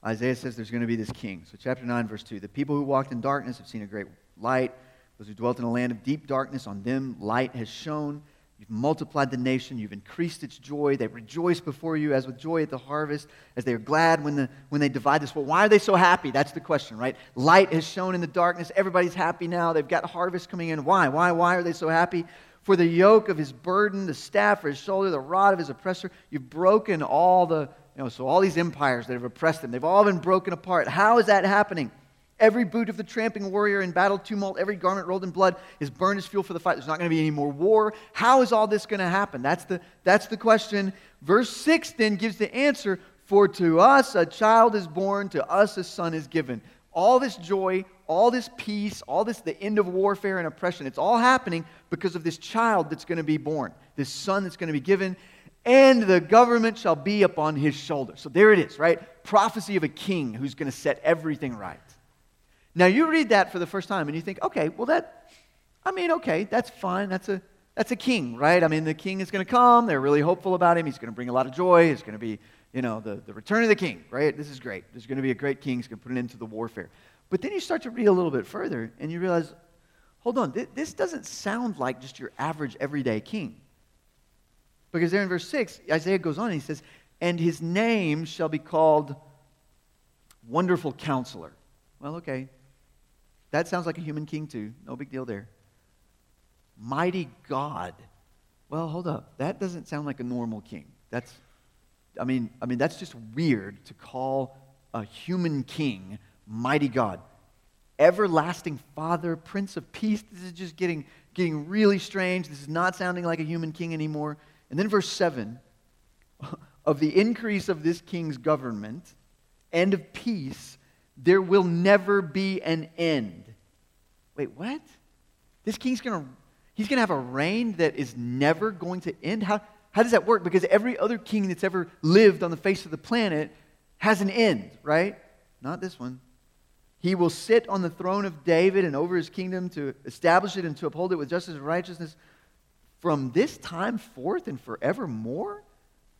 Isaiah says there's going to be this king. So, chapter 9, verse 2 The people who walked in darkness have seen a great light. Those who dwelt in a land of deep darkness, on them light has shone. You've multiplied the nation. You've increased its joy. They rejoice before you as with joy at the harvest, as they are glad when, the, when they divide this. Well, why are they so happy? That's the question, right? Light has shone in the darkness. Everybody's happy now. They've got harvest coming in. Why? Why? Why are they so happy? For the yoke of his burden, the staff for his shoulder, the rod of his oppressor, you've broken all the, you know, so all these empires that have oppressed them, they've all been broken apart. How is that happening? Every boot of the tramping warrior in battle tumult, every garment rolled in blood is burned as fuel for the fight. There's not going to be any more war. How is all this going to happen? That's the, that's the question. Verse 6 then gives the answer For to us a child is born, to us a son is given. All this joy, all this peace, all this, the end of warfare and oppression, it's all happening because of this child that's going to be born, this son that's going to be given, and the government shall be upon his shoulder. So there it is, right? Prophecy of a king who's going to set everything right. Now you read that for the first time and you think, okay, well that, I mean, okay, that's fine. That's a, that's a king, right? I mean, the king is going to come. They're really hopeful about him. He's going to bring a lot of joy. It's going to be, you know, the, the return of the king, right? This is great. There's going to be a great king. He's going to put an end to the warfare. But then you start to read a little bit further and you realize, hold on, th- this doesn't sound like just your average everyday king. Because there in verse 6, Isaiah goes on and he says, And his name shall be called Wonderful Counselor. Well, okay, that sounds like a human king, too. No big deal there. Mighty God. Well, hold up. That doesn't sound like a normal king. That's, I mean, I mean, that's just weird to call a human king mighty God. Everlasting Father, Prince of Peace. This is just getting, getting really strange. This is not sounding like a human king anymore. And then verse 7 <laughs> of the increase of this king's government and of peace there will never be an end. Wait, what? This king's going to he's going to have a reign that is never going to end? How, how does that work? Because every other king that's ever lived on the face of the planet has an end, right? Not this one. He will sit on the throne of David and over his kingdom to establish it and to uphold it with justice and righteousness from this time forth and forevermore?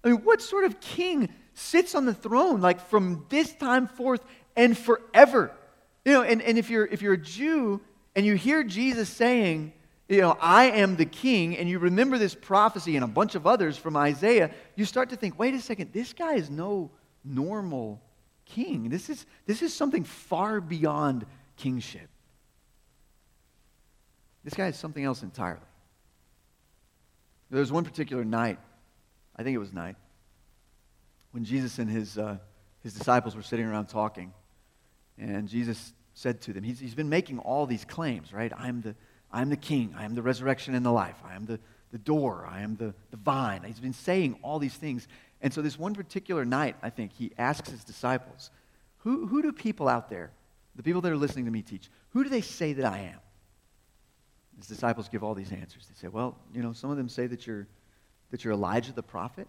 I mean, what sort of king sits on the throne like from this time forth and forever. You know, and, and if, you're, if you're a Jew and you hear Jesus saying, you know, I am the king, and you remember this prophecy and a bunch of others from Isaiah, you start to think, wait a second, this guy is no normal king. This is, this is something far beyond kingship. This guy is something else entirely. There was one particular night, I think it was night, when Jesus and his, uh, his disciples were sitting around talking. And Jesus said to them, he's, he's been making all these claims, right? I'm the, I'm the king. I am the resurrection and the life. I am the, the door. I am the, the vine. He's been saying all these things. And so, this one particular night, I think, he asks his disciples, who, who do people out there, the people that are listening to me teach, who do they say that I am? His disciples give all these answers. They say, well, you know, some of them say that you're, that you're Elijah the prophet,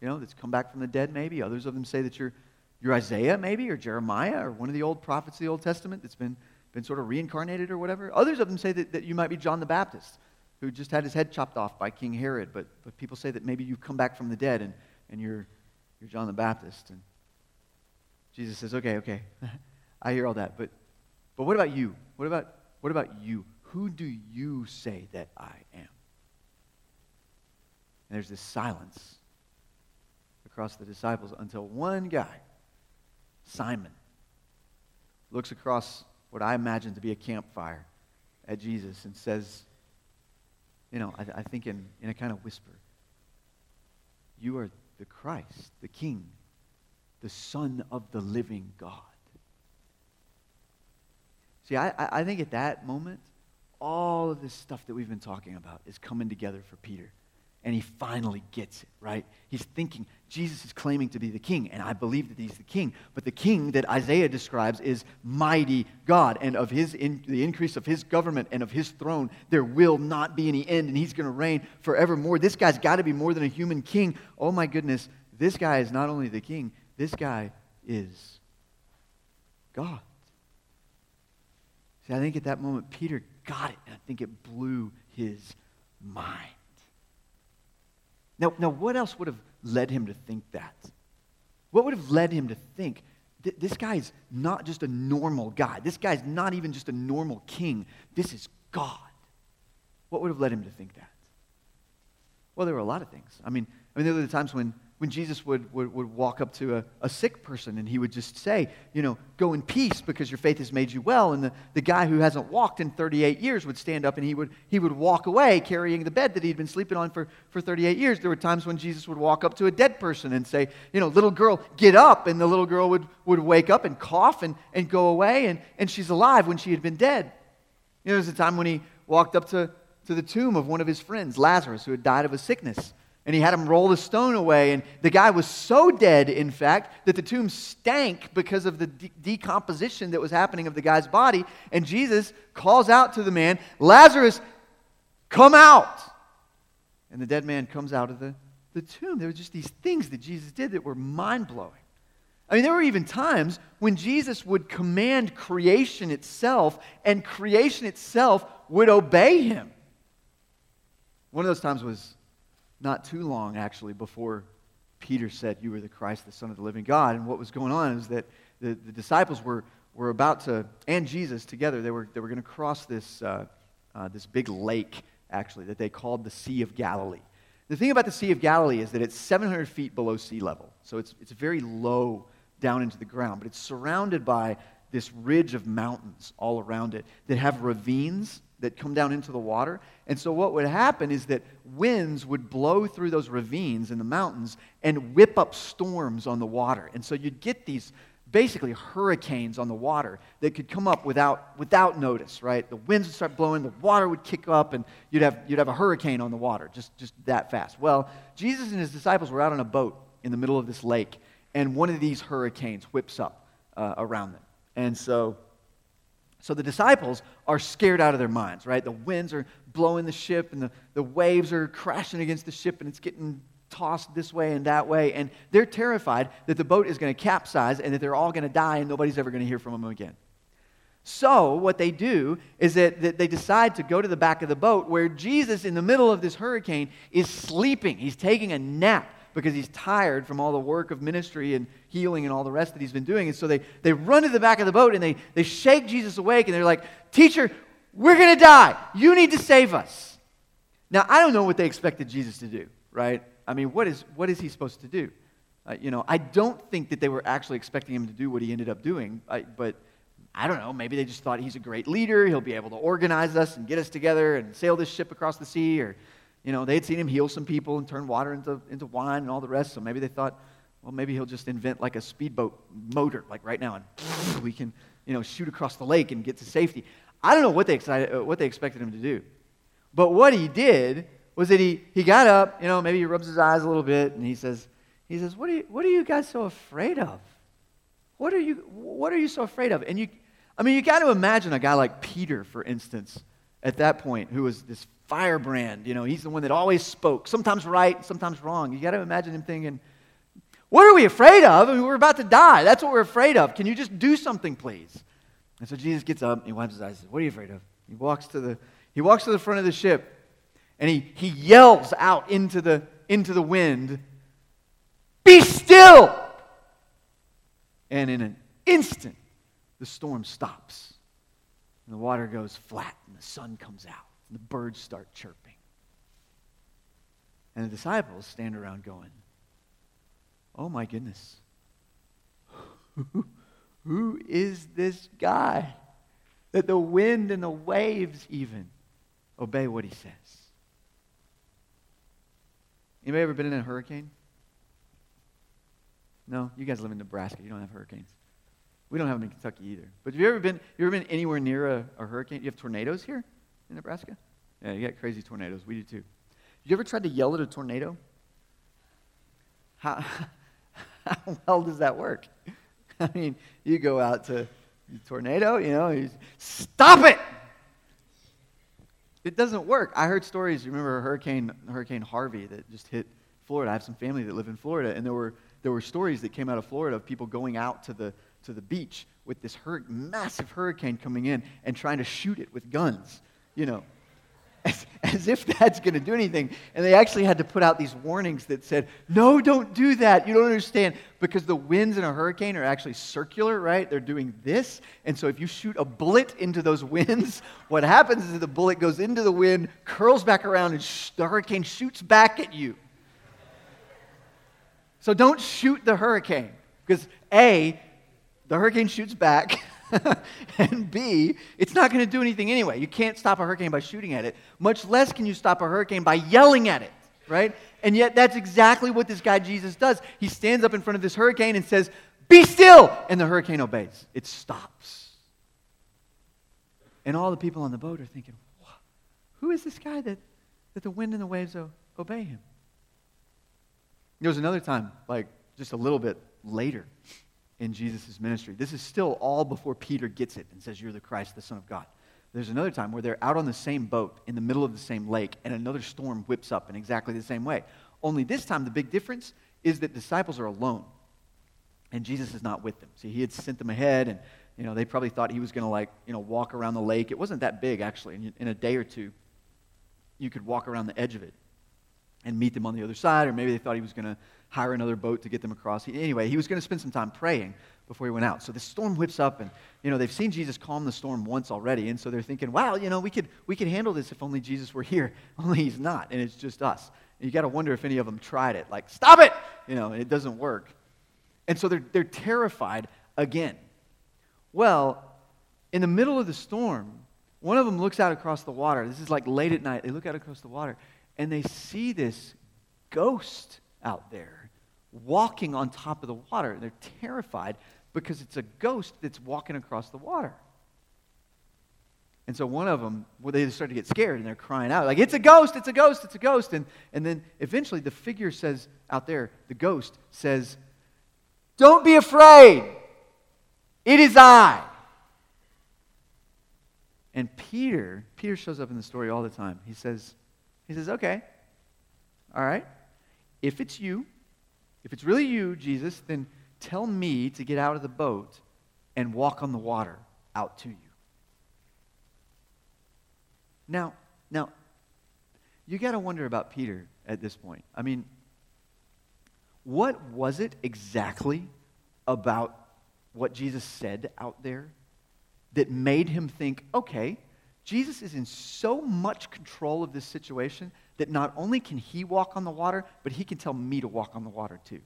you know, that's come back from the dead, maybe. Others of them say that you're you're Isaiah, maybe, or Jeremiah, or one of the old prophets of the Old Testament that's been, been sort of reincarnated or whatever. Others of them say that, that you might be John the Baptist, who just had his head chopped off by King Herod. But, but people say that maybe you've come back from the dead and, and you're, you're John the Baptist. And Jesus says, okay, okay, <laughs> I hear all that. But, but what about you? What about, what about you? Who do you say that I am? And there's this silence across the disciples until one guy Simon looks across what I imagine to be a campfire at Jesus and says, you know, I, I think in, in a kind of whisper, You are the Christ, the King, the Son of the living God. See, I, I think at that moment, all of this stuff that we've been talking about is coming together for Peter and he finally gets it, right? He's thinking, Jesus is claiming to be the king, and I believe that he's the king. But the king that Isaiah describes is mighty God, and of his in, the increase of his government and of his throne, there will not be any end, and he's going to reign forevermore. This guy's got to be more than a human king. Oh my goodness, this guy is not only the king, this guy is God. See, I think at that moment, Peter got it, and I think it blew his mind. Now, now, what else would have led him to think that? What would have led him to think th- this guy's not just a normal guy. This guy's not even just a normal king. This is God. What would have led him to think that? Well, there were a lot of things. I mean, I mean, there were the times when when Jesus would, would, would walk up to a, a sick person and he would just say, you know, go in peace because your faith has made you well. And the, the guy who hasn't walked in 38 years would stand up and he would, he would walk away carrying the bed that he'd been sleeping on for, for 38 years. There were times when Jesus would walk up to a dead person and say, you know, little girl, get up. And the little girl would, would wake up and cough and, and go away and, and she's alive when she had been dead. You know, there was a time when he walked up to, to the tomb of one of his friends, Lazarus, who had died of a sickness and he had him roll the stone away. And the guy was so dead, in fact, that the tomb stank because of the de- decomposition that was happening of the guy's body. And Jesus calls out to the man, Lazarus, come out. And the dead man comes out of the, the tomb. There were just these things that Jesus did that were mind blowing. I mean, there were even times when Jesus would command creation itself, and creation itself would obey him. One of those times was not too long, actually, before Peter said, You are the Christ, the Son of the living God. And what was going on is that the, the disciples were, were about to, and Jesus together, they were, they were going to cross this, uh, uh, this big lake, actually, that they called the Sea of Galilee. The thing about the Sea of Galilee is that it's 700 feet below sea level. So it's, it's very low down into the ground, but it's surrounded by this ridge of mountains all around it that have ravines that come down into the water. And so, what would happen is that winds would blow through those ravines in the mountains and whip up storms on the water. And so, you'd get these basically hurricanes on the water that could come up without, without notice, right? The winds would start blowing, the water would kick up, and you'd have, you'd have a hurricane on the water just, just that fast. Well, Jesus and his disciples were out on a boat in the middle of this lake, and one of these hurricanes whips up uh, around them. And so, so the disciples are scared out of their minds, right? The winds are blowing the ship and the, the waves are crashing against the ship and it's getting tossed this way and that way. And they're terrified that the boat is going to capsize and that they're all going to die and nobody's ever going to hear from them again. So, what they do is that, that, they decide to go to the back of the boat where Jesus, in the middle of this hurricane, is sleeping. He's taking a nap because he's tired from all the work of ministry and healing and all the rest that he's been doing. And so they, they run to the back of the boat and they, they shake Jesus awake and they're like, Teacher, we're going to die. You need to save us. Now, I don't know what they expected Jesus to do, right? I mean, what is, what is he supposed to do? Uh, you know, I don't think that they were actually expecting him to do what he ended up doing, I, but I don't know. Maybe they just thought he's a great leader. He'll be able to organize us and get us together and sail this ship across the sea, or you know, they had seen him heal some people and turn water into, into wine and all the rest. So maybe they thought, well, maybe he'll just invent like a speedboat motor, like right now, and <laughs> we can, you know, shoot across the lake and get to safety. I don't know what they, excited, uh, what they expected him to do. But what he did was that he, he got up, you know, maybe he rubs his eyes a little bit, and he says, he says, what are you, what are you guys so afraid of? What are you, what are you so afraid of? And you, I mean, you got to imagine a guy like Peter, for instance, at that point, who was this firebrand. You know, he's the one that always spoke, sometimes right, sometimes wrong. You got to imagine him thinking, What are we afraid of? I mean, we're about to die. That's what we're afraid of. Can you just do something, please? And so Jesus gets up, he wipes his eyes, and says, What are you afraid of? He walks to the, he walks to the front of the ship, and he, he yells out into the, into the wind, Be still! And in an instant, the storm stops. And the water goes flat, and the sun comes out. And the birds start chirping. And the disciples stand around going, Oh my goodness. <laughs> Who is this guy that the wind and the waves even obey what he says? Anybody ever been in a hurricane? No, you guys live in Nebraska. You don't have hurricanes. We don't have them in Kentucky either. But have you ever been, you ever been anywhere near a, a hurricane? You have tornadoes here? in Nebraska? Yeah, you got crazy tornadoes. We do too. You ever tried to yell at a tornado? How, <laughs> how well does that work? <laughs> I mean, you go out to the tornado, you know, you stop it. It doesn't work. I heard stories. Remember Hurricane Hurricane Harvey that just hit Florida? I have some family that live in Florida, and there were there were stories that came out of Florida of people going out to the to the beach with this hur- massive hurricane coming in and trying to shoot it with guns you know. <laughs> as, as if that's going to do anything. And they actually had to put out these warnings that said, no, don't do that. You don't understand. Because the winds in a hurricane are actually circular, right? They're doing this. And so if you shoot a bullet into those <laughs> winds, what happens is the bullet goes into the wind, curls back around, and sh- the hurricane shoots back at you. So don't shoot the hurricane. Because A, the hurricane shoots back. <laughs> and B, it's not going to do anything anyway. You can't stop a hurricane by shooting at it, much less can you stop a hurricane by yelling at it, right? And yet, that's exactly what this guy Jesus does. He stands up in front of this hurricane and says, Be still! And the hurricane obeys, it stops. And all the people on the boat are thinking, Who is this guy that, that the wind and the waves obey him? There was another time, like just a little bit later in Jesus' ministry. This is still all before Peter gets it and says, You're the Christ, the Son of God. There's another time where they're out on the same boat in the middle of the same lake, and another storm whips up in exactly the same way. Only this time, the big difference is that disciples are alone, and Jesus is not with them. See, he had sent them ahead, and you know they probably thought he was going to like you know walk around the lake. It wasn't that big actually. In, in a day or two, you could walk around the edge of it and meet them on the other side, or maybe they thought he was going to hire another boat to get them across. He, anyway, he was going to spend some time praying before he went out. So the storm whips up, and you know they've seen Jesus calm the storm once already, and so they're thinking, "Wow, you know we could we could handle this if only Jesus were here. <laughs> Only he's not, and it's just us." And you got to wonder if any of them tried it, like, "Stop it!" You know, it doesn't work. And so they're they're terrified again. Well, in the middle of the storm, one of them looks out across the water. This is like late at night. They look out across the water, and they see this ghost out there walking on top of the water. They're terrified because it's a ghost that's walking across the water. And so one of them, well, they start to get scared and they're crying out, like, it's a ghost, it's a ghost, it's a ghost. And, and then eventually the figure says out there, the ghost says, Don't be afraid, it is I. And Peter, Peter shows up in the story all the time. He says, he says, okay, all right, if it's you, if it's really you, Jesus, then tell me to get out of the boat and walk on the water out to you. Now, now, you got to wonder about Peter at this point. I mean, what was it exactly about what Jesus said out there that made him think, okay, Jesus is in so much control of this situation that not only can he walk on the water, but he can tell me to walk on the water too.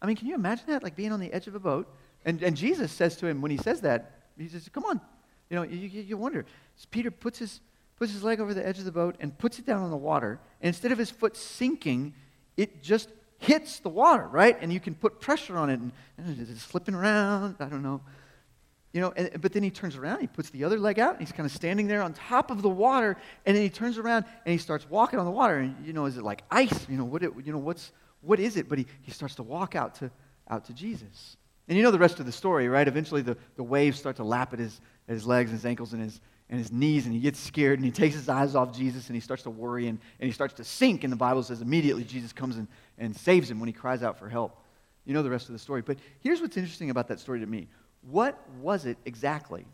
I mean, can you imagine that? Like being on the edge of a boat. And, and Jesus says to him, when he says that, he says, Come on. You know, you, you, wonder. So Peter puts his, puts his leg over the edge of the boat and puts it down on the water. And instead of his foot sinking, it just hits the water, right? And you can put pressure on it and, and it's slipping around. I don't know. You know, and, but then he turns around, he puts the other leg out, and he's kind of standing there on top of the water, and then he turns around and he starts walking on the water. And you know, is it like ice? You know, what? It, you know, what's what is it? But he, he starts to walk out to out to Jesus. And you know the rest of the story, right? Eventually the, the waves start to lap at his at his legs and his ankles and his and his knees, and he gets scared and he takes his eyes off Jesus and he starts to worry and, and he starts to sink. And the Bible says immediately Jesus comes and, and saves him when he cries out for help. You know the rest of the story. But here's what's interesting about that story to me. What was it exactly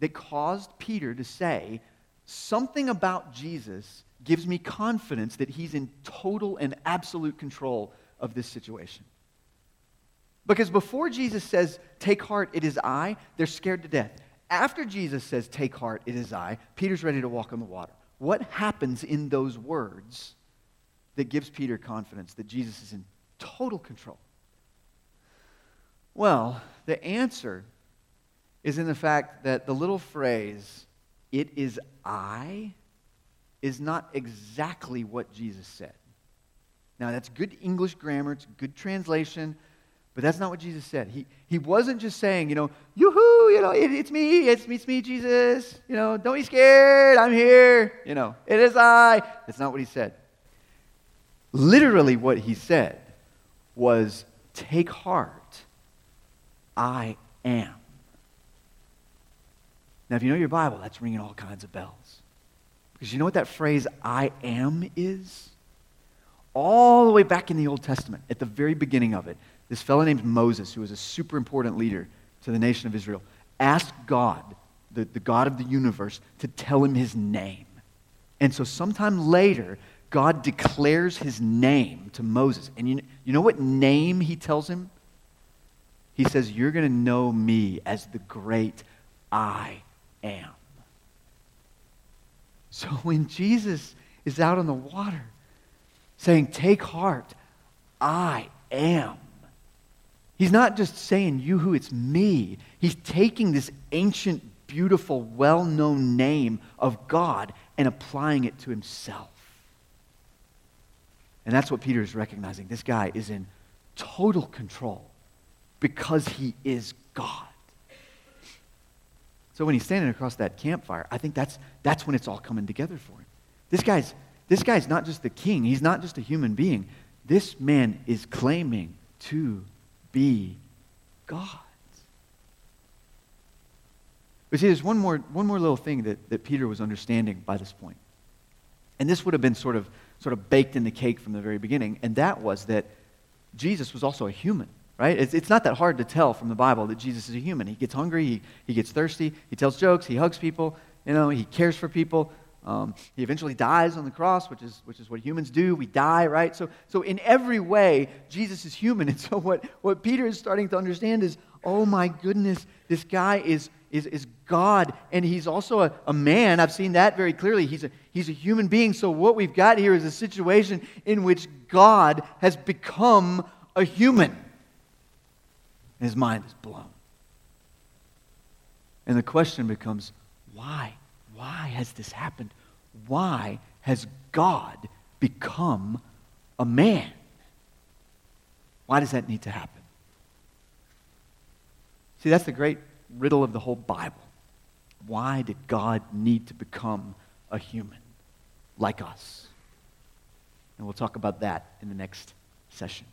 that caused Peter to say, something about Jesus gives me confidence that he's in total and absolute control of this situation? Because before Jesus says, Take heart, it is I, they're scared to death. After Jesus says, Take heart, it is I, Peter's ready to walk on the water. What happens in those words that gives Peter confidence that Jesus is in total control? Well, the answer is in the fact that the little phrase, it is I, is not exactly what Jesus said. Now, that's good English grammar, it's good translation, but that's not what Jesus said. He, he wasn't just saying, you know, yoo-hoo, you know, it, it's me, it's me, it's me, Jesus, you know, don't be scared, I'm here, you know, it is I. That's not what he said. Literally, what he said was, take heart, I am. Now, if you know your Bible, that's ringing all kinds of bells. Because you know what that phrase, I am, is? All the way back in the Old Testament, at the very beginning of it, this fellow named Moses, who was a super important leader to the nation of Israel, asked God, the, the God of the universe, to tell him his name. And so, sometime later, God declares his name to Moses. And you, you know what name he tells him? He says, You're going to know me as the great I am. So <laughs> when Jesus is out on the water saying, Take heart, I am. He's not just saying, You who, it's me. He's taking this ancient, beautiful, well known name of God and applying it to himself. And that's what Peter is recognizing. This guy is in total control because he is God. So when he's standing across that campfire, I think that's, that's when it's all coming together for him. This guy's, this guy's not just the king, he's not just a human being. This man is claiming to be God. But see, there's one more, one more little thing that, that Peter was understanding by this point. And this would have been sort of, sort of baked in the cake from the very beginning, and that was that Jesus was also a human right? It's, it's not that hard to tell from the Bible that Jesus is a human. He gets hungry, he, he gets thirsty, he tells jokes, he hugs people, you know, he cares for people. Um, he eventually dies on the cross, which is, which is what humans do. We die, right? So, so in every way, Jesus is human. <laughs> And so what, what Peter is starting to understand is, oh my goodness, this guy is, is, is God, and he's also a, a man. I've seen that very clearly. He's a, he's a human being. So what we've got here is a situation in which God has become a human and his mind is blown. And the question becomes why? Why has this happened? Why has God become a man? Why does that need to happen? See, that's the great riddle of the whole Bible. Why did God need to become a human like us? And we'll talk about that in the next session.